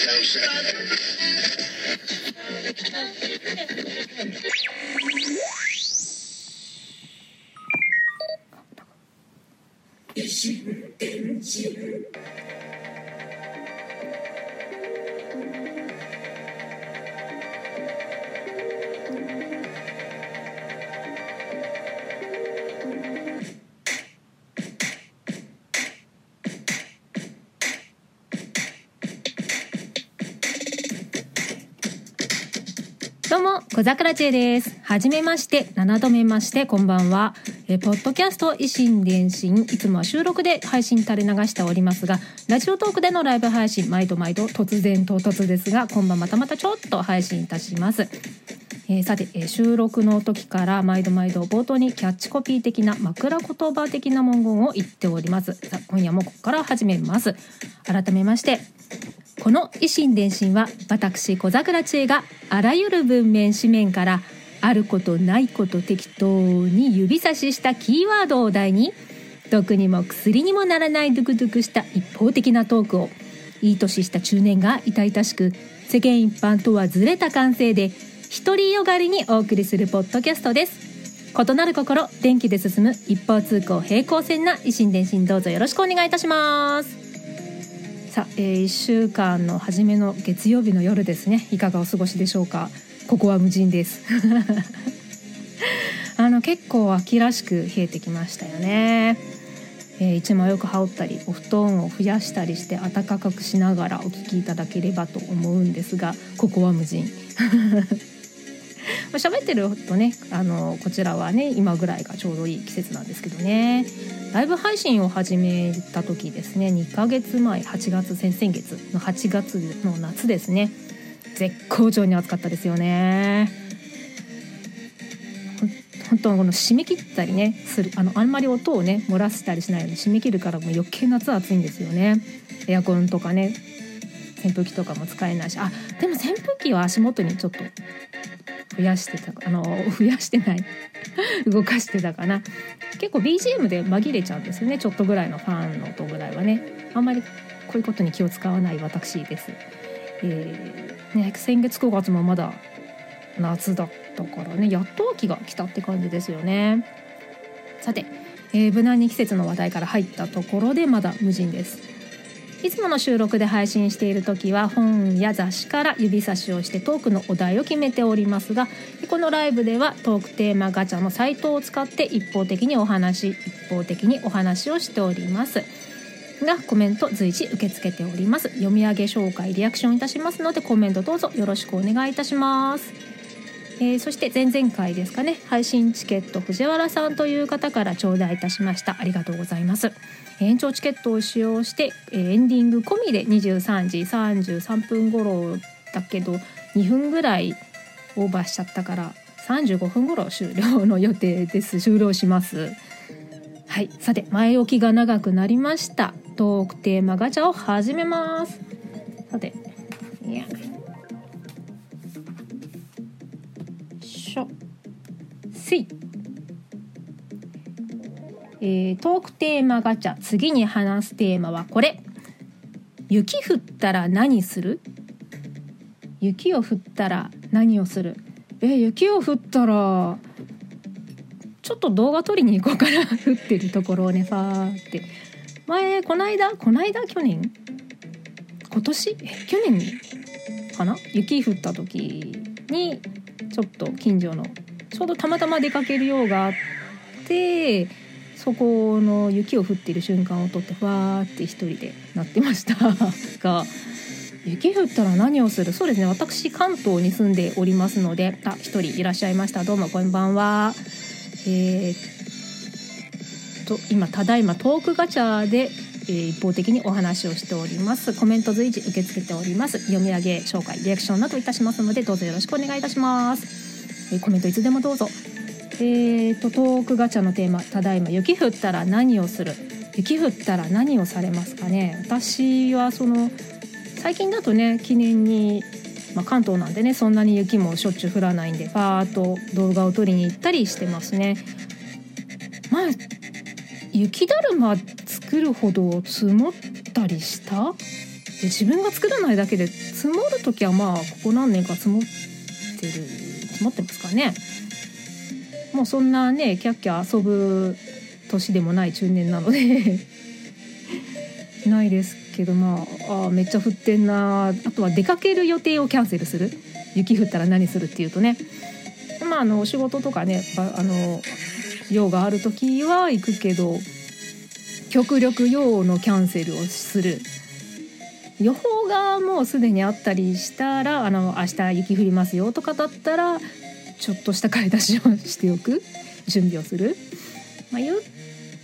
Thank you. どうも、小桜知恵です。はじめまして、7度目まして、こんばんは。えポッドキャスト維新伝心、いつもは収録で配信垂れ流しておりますが、ラジオトークでのライブ配信、毎度毎度突然唐突ですが、今晩またまたちょっと配信いたします。えーさて、えー収録の時から毎度毎度冒頭にキャッチコピー的な枕言葉的な文言を言っております。さ今夜もここから始めます。改めまして、この維新伝心は私小桜知恵があらゆる文面紙面からあることないこと適当に指差ししたキーワードを題に毒にも薬にもならないドゥクドゥクした一方的なトークをいい年した中年が痛々しく世間一般とはずれた感性で独りよがりにお送りするポッドキャストです。異なる心電気で進む一方通行平行線な維新伝心どうぞよろしくお願いいたします。さあ、えー、1週間の初めの月曜日の夜ですね。いかがお過ごしでしょうか？ここは無人です。あの結構秋らしく冷えてきましたよね、えー一枚よく羽織ったりお布団を増やしたりして暖かくしながらお聞きいただければと思うんですがここは無人。まあ喋ってるとねあのこちらはね今ぐらいがちょうどいい季節なんですけどね。ライブ配信を始めた時ですね2ヶ月前8月先々月の8月の夏ですね絶好調に暑かったですよね。本当この締め切ったりねするあのあんまり音をね漏らしたりしないように締め切るからもう余計夏暑いんですよね。エアコンとかね扇風機とかも使えないし。あでも扇風機は足元にちょっと増やしてたあの 増やしてない。動かしてたかな。結構 BGM で紛れちゃうんですよね。ちょっとぐらいのファンの音ぐらいはね。あんまりこういうことに気を使わない私です、えーね、先月9月もまだ夏だったからね。やっと秋が来たって感じですよね。さて、えー無難に季節の話題から入ったところでまだ無人です。いつもの収録で配信している時は本や雑誌から指差しをしてトークのお題を決めておりますがこのライブではトークテーマガチャのサイトを使って一方的にお話一方的にお話をしております。がコメント随時受け付けております。読み上げ紹介リアクションいたしますのでコメントどうぞよろしくお願いいたします。えーそして前々回ですかね配信チケット藤原さんという方から頂戴いたしました。ありがとうございます。延長チケットを使用してえエンディング込みで23時33分頃だけど2分ぐらいオーバーしちゃったから35分頃終了の予定です。終了します。はい。さて前置きが長くなりました。トークテーマガチャを始めます。さていやせい。えートークテーマガチャ。次に話すテーマはこれ。雪降ったら何する？雪を降ったら何をする？え雪を降ったらちょっと動画撮りに行こうかな。降ってるところをねファーって。前こないだ？こないだ？去年？今年？え去年かな？雪降った時にちょっと近所のちょうどたまたま出かける用があってそこの雪を降っている瞬間を撮ってふわーって一人でなってました。が雪降ったら何をする？そうですね。私関東に住んでおりますのであ一人いらっしゃいました。どうもこんばんは。えーっと今ただいまトークガチャで、えー一方的にお話をしております。コメント随時受け付けております。読み上げ紹介リアクションなどいたしますのでどうぞよろしくお願いいたします、えーコメントいつでもどうぞ。えー、とトークガチャのテーマ「ただいま雪降ったら何をする?」雪降ったら何をされますかね。私はその最近だとね記念に、まあ、関東なんでねそんなに雪もしょっちゅう降らないんでファーッと動画を撮りに行ったりしてますね。まあ雪だるま作るほど積もったりした？で自分が作らないだけで積もる時はまあここ何年か積もってる。積もってますからね。もうそんなねキャッキャ遊ぶ年でもない中年なので。ないですけどまああめっちゃ降ってんなあとは出かける予定をキャンセルする。雪降ったら何するっていうとね。まああのお仕事とかねあの用がある時は行くけど極力用のキャンセルをする。予報がもうすでにあったりしたらあの明日雪降りますよとかだったらちょっとした買い出しをしておく。準備をする、まあ、言っ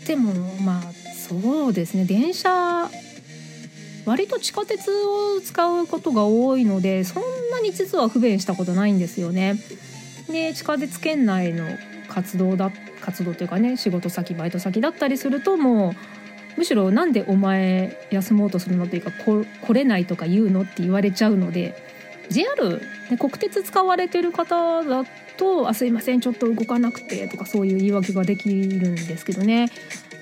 てもまあそうですね。電車割と地下鉄を使うことが多いのでそんなに実は不便したことないんですよね。で地下鉄圏内の活動だ活動というかね仕事先バイト先だったりするともうむしろなんでお前休もうとするのというか来れないとか言うのって言われちゃうので JR で国鉄使われてる方だと「あすいませんちょっと動かなくて」とかそういう言い訳ができるんですけどね。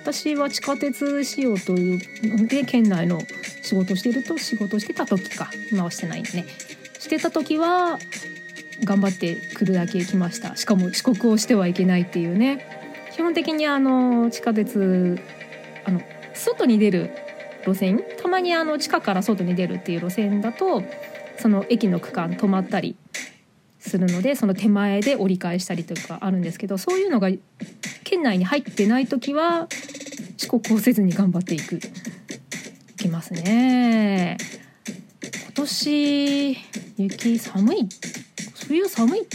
私は地下鉄仕様というので県内の仕事してると仕事してた時か。今はしてないんでね。してた時は頑張って来るだけ来ました。しかも遅刻をしてはいけないっていうね。基本的にあの地下鉄あの外に出る路線？たまにあの地下から外に出るっていう路線だとその駅の区間止まったりするのでその手前で折り返したりとかあるんですけどそういうのが県内に入ってない時は遅刻をせずに頑張っていくいきますね。今年雪寒い冬寒い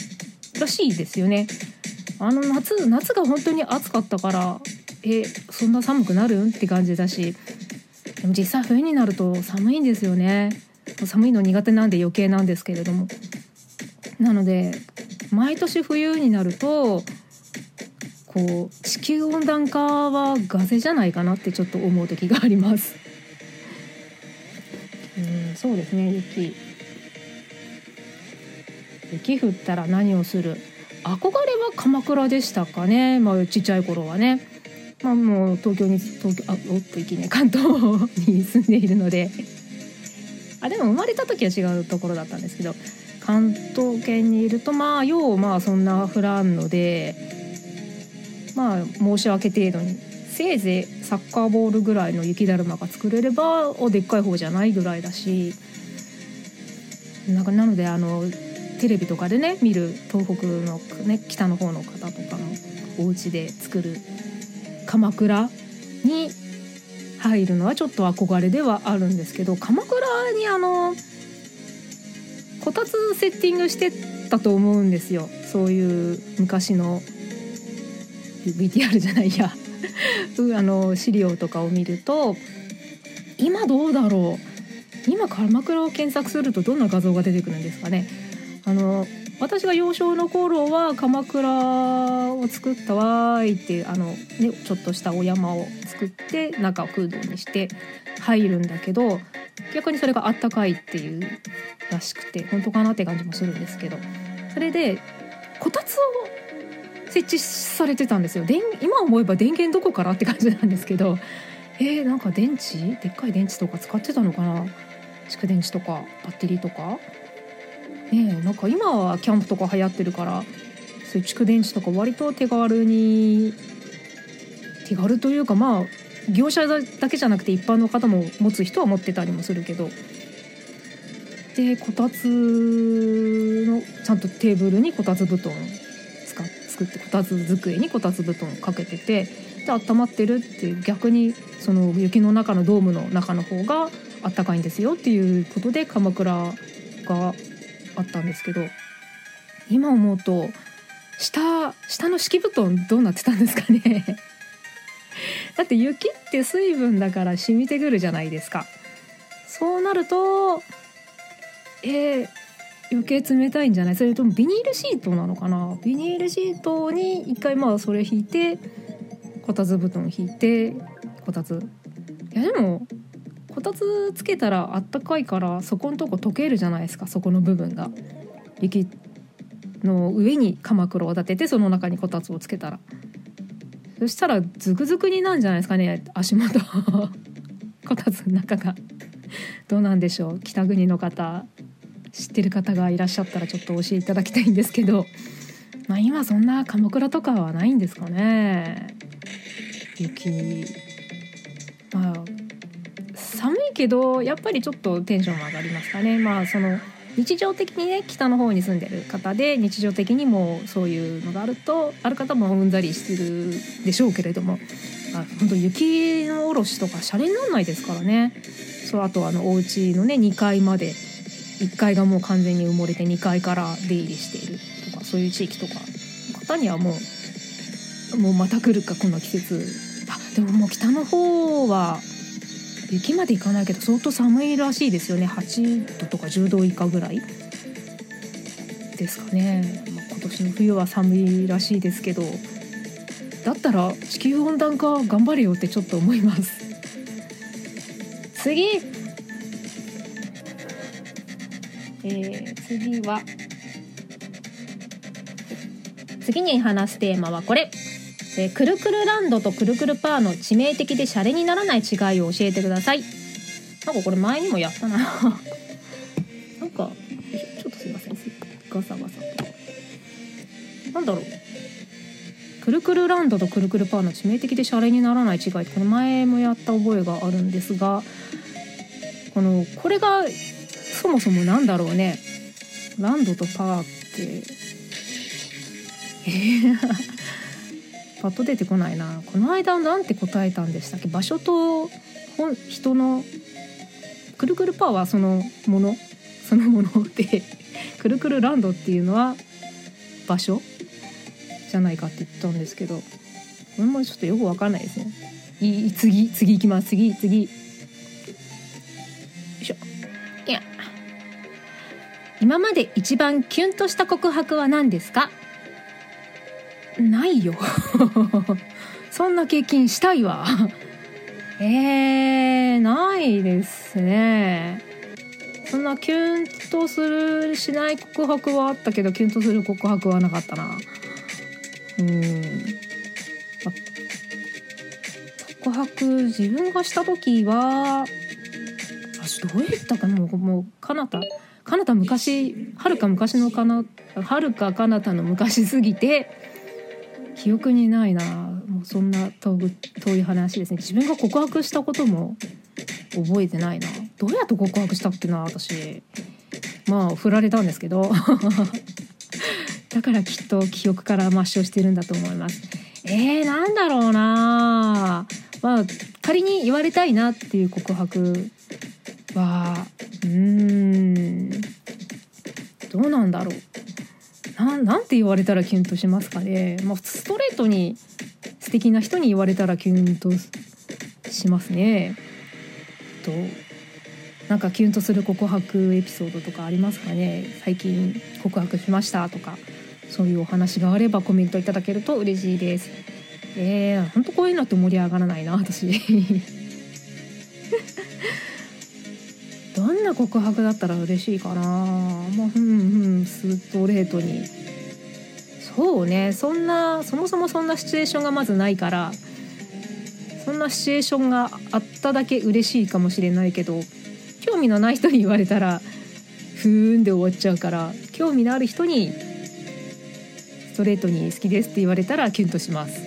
らしいですよね。あの夏夏が本当に暑かったからえそんな寒くなる？んって感じだし。でも実際冬になると寒いんですよね。寒いの苦手なんで余計なんですけれども。なので毎年冬になるとこう地球温暖化はガゼじゃないかなってちょっと思う時があります。うんそうですね雪。雪降ったら何をする？憧れは鎌倉でしたかねまあちっちゃい頃はね。まあもう東京に東京あおっといきね関東に住んでいるので。あでも生まれた時は違うところだったんですけど関東圏にいるとまあようまあそんな降らんのでまあ申し訳程度にせいぜいサッカーボールぐらいの雪だるまが作れればおでっかい方じゃないぐらいだし。なんかなのであのテレビとかでね見る東北の、ね、北の方の方とかのお家で作る鎌倉に入るのはちょっと憧れではあるんですけど鎌倉にあのこたつセッティングしてたと思うんですよ。そういう昔の VTR じゃないや。あの資料とかを見ると今どうだろう。今鎌倉を検索するとどんな画像が出てくるんですかね。あの私が幼少の頃は鎌倉を作ったわーいってあの、ね、ちょっとしたお山を作って中を空洞にして入るんだけど逆にそれがあったかいっていうらしくて本当かなって感じもするんですけど。それでこたつを設置されてたんですよ。電今思えば電源どこからって感じなんですけど。えー、なんか電池？でっかい電池とか使ってたのかな？蓄電池とかバッテリーとか？ねなんか今はキャンプとか流行ってるからそういう蓄電池とか割と手軽に手軽というかまあ業者だけじゃなくて一般の方も持つ人は持ってたりもするけどでこたつのちゃんとテーブルにこたつ布団使作ってこたつ机にこたつ布団かけててで温まってるって逆にその雪の中のドームの中の方があったかいんですよっていうことで鎌倉があったんですけど今思うと下下の敷布団どうなってたんですかね。だって雪って水分だから染みてくるじゃないですか。そうなるとえー、余計冷たいんじゃない？それともビニールシートなのかな？ビニールシートに一回まあそれ引いてこたつ布団引いてこたつ。いやでもこたつつけたらあったかいからそこのとこ溶けるじゃないですかそこの部分が。雪の上に鎌倉を立ててその中にこたつをつけたら。そしたらズクズクになるんじゃないですかね足元。こたつの中が。どうなんでしょう北国の方知ってる方がいらっしゃったらちょっと教えていただきたいんですけど、まあ、今そんな鎌倉とかはないんですかね。雪。まあ寒いけどやっぱりちょっとテンション上がりますかね。まあその日常的にね北の方に住んでる方で日常的にもそういうのがあるとある方もうんざりしてるでしょうけれどもあ本当雪のおろしとかシャレになんないですからね。そうあとあのお家のね2階まで1階がもう完全に埋もれて2階から出入りしているとかそういう地域とか方にはもうもうまた来るかこの季節。あでももう北の方は雪まで行かないけど相当寒いらしいですよね。8度とか10度以下ぐらいですかね、まあ、今年の冬は寒いらしいですけど。だったら地球温暖化頑張れよってちょっと思います。次。えー、次は。次に話すテーマはこれ。えー、くるくるランドとくるくるパーの致命的でシャレにならない違いを教えてください。なんかこれ前にもやったな。なんかちょっとすいません。ガサガサと。なんだろう。くるくるランドとくるくるパーの致命的でシャレにならない違いこの前もやった覚えがあるんですがこのこれがそもそもなんだろうね。ランドとパーって。えー。パッと出てこないな。この間なんて答えたんでしたっけ？場所と人のくるくるパーはそのもの？そのもので くるくるランドっていうのは場所？じゃないかって言ったんですけど。これもちょっとよくわかんないですね。いい次次行きます。次次。よいしょ。いや。今まで一番キュンとした告白は何ですか？ないよ。そんな経験したいわ。えー、ないですね。そんなキュンとするしない告白はあったけどキュンとする告白はなかったな。うん。告白自分がした時はあどう言ったかな？もうもうかなたかなた昔はるか昔のかなはるかかなたの昔すぎて記憶にないな。もうそんな遠遠い話ですね。自分が告白したことも覚えてないな。どうやって告白したっけな私。まあ振られたんですけど。だからきっと記憶から抹消してるんだと思います。えー、なんだろうな。まあ仮に言われたいなっていう告白はうーん。どうなんだろう。ななんて言われたらキュンとしますかね、まあ、ストレートに素敵な人に言われたらキュンとしますね。となんかキュンとする告白エピソードとかありますかね最近告白しましたとかそういうお話があればコメントいただけると嬉しいです。えー、ほんとこういうのって盛り上がらないな私んな告白だったら嬉しいかな。まあふんふんストレートに。そうね。そんなそもそもそんなシチュエーションがまずないからそんなシチュエーションがあっただけ嬉しいかもしれないけど興味のない人に言われたらふーんで終わっちゃうから興味のある人にストレートに好きですって言われたらキュンとします。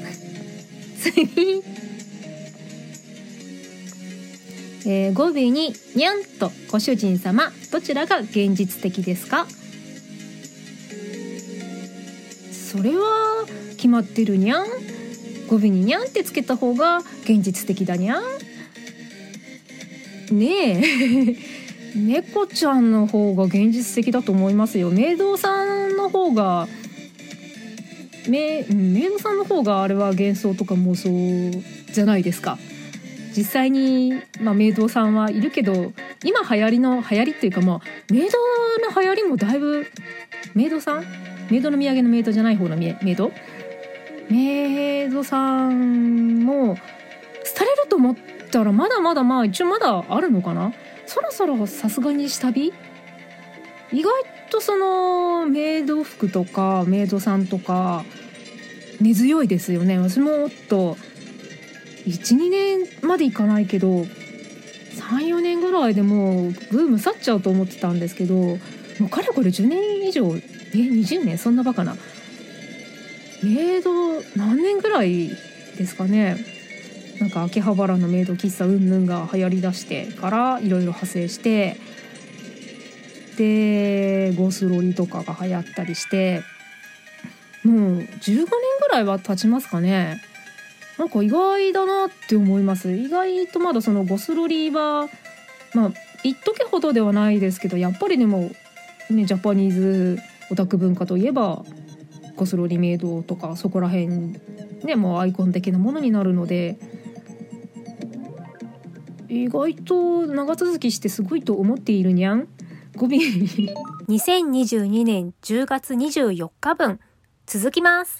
えー、語尾に「にゃん」と「ご主人様」どちらが現実的ですか？それは決まってるにゃん語尾に「にゃん」ってつけた方が現実的だにゃんねえ。猫ちゃんの方が現実的だと思いますよ。メイドさんの方がメメイドさんの方があれは幻想とか妄想じゃないですか。実際に、まあ、メイドさんはいるけど今流行りの流行りっていうかまあメイドの流行りもだいぶメイドさん？メイドの土産のメイドじゃない方のメイド？メイドさんも廃れると思ったらまだまだまあ一応まだあるのかな？そろそろさすがに下火？意外とそのメイド服とかメイドさんとか根強いですよね。私もっと12年までいかないけど34年ぐらいでもうブーム去っちゃうと思ってたんですけどもうかれこれ10年以上え20年そんなバカな。メイド何年ぐらいですかね。なんか秋葉原のメイド喫茶うんぬんが流行りだしてからいろいろ派生してでゴスロリとかが流行ったりしてもう15年ぐらいは経ちますかね。なんか意外だなって思います。意外とまだそのゴスロリはまあ一時ほどではないですけどやっぱりでもねジャパニーズオタク文化といえばゴスロリメイドとかそこら辺ねもうアイコン的なものになるので意外と長続きしてすごいと思っているにゃん。語尾2022年10月24日分。続きます。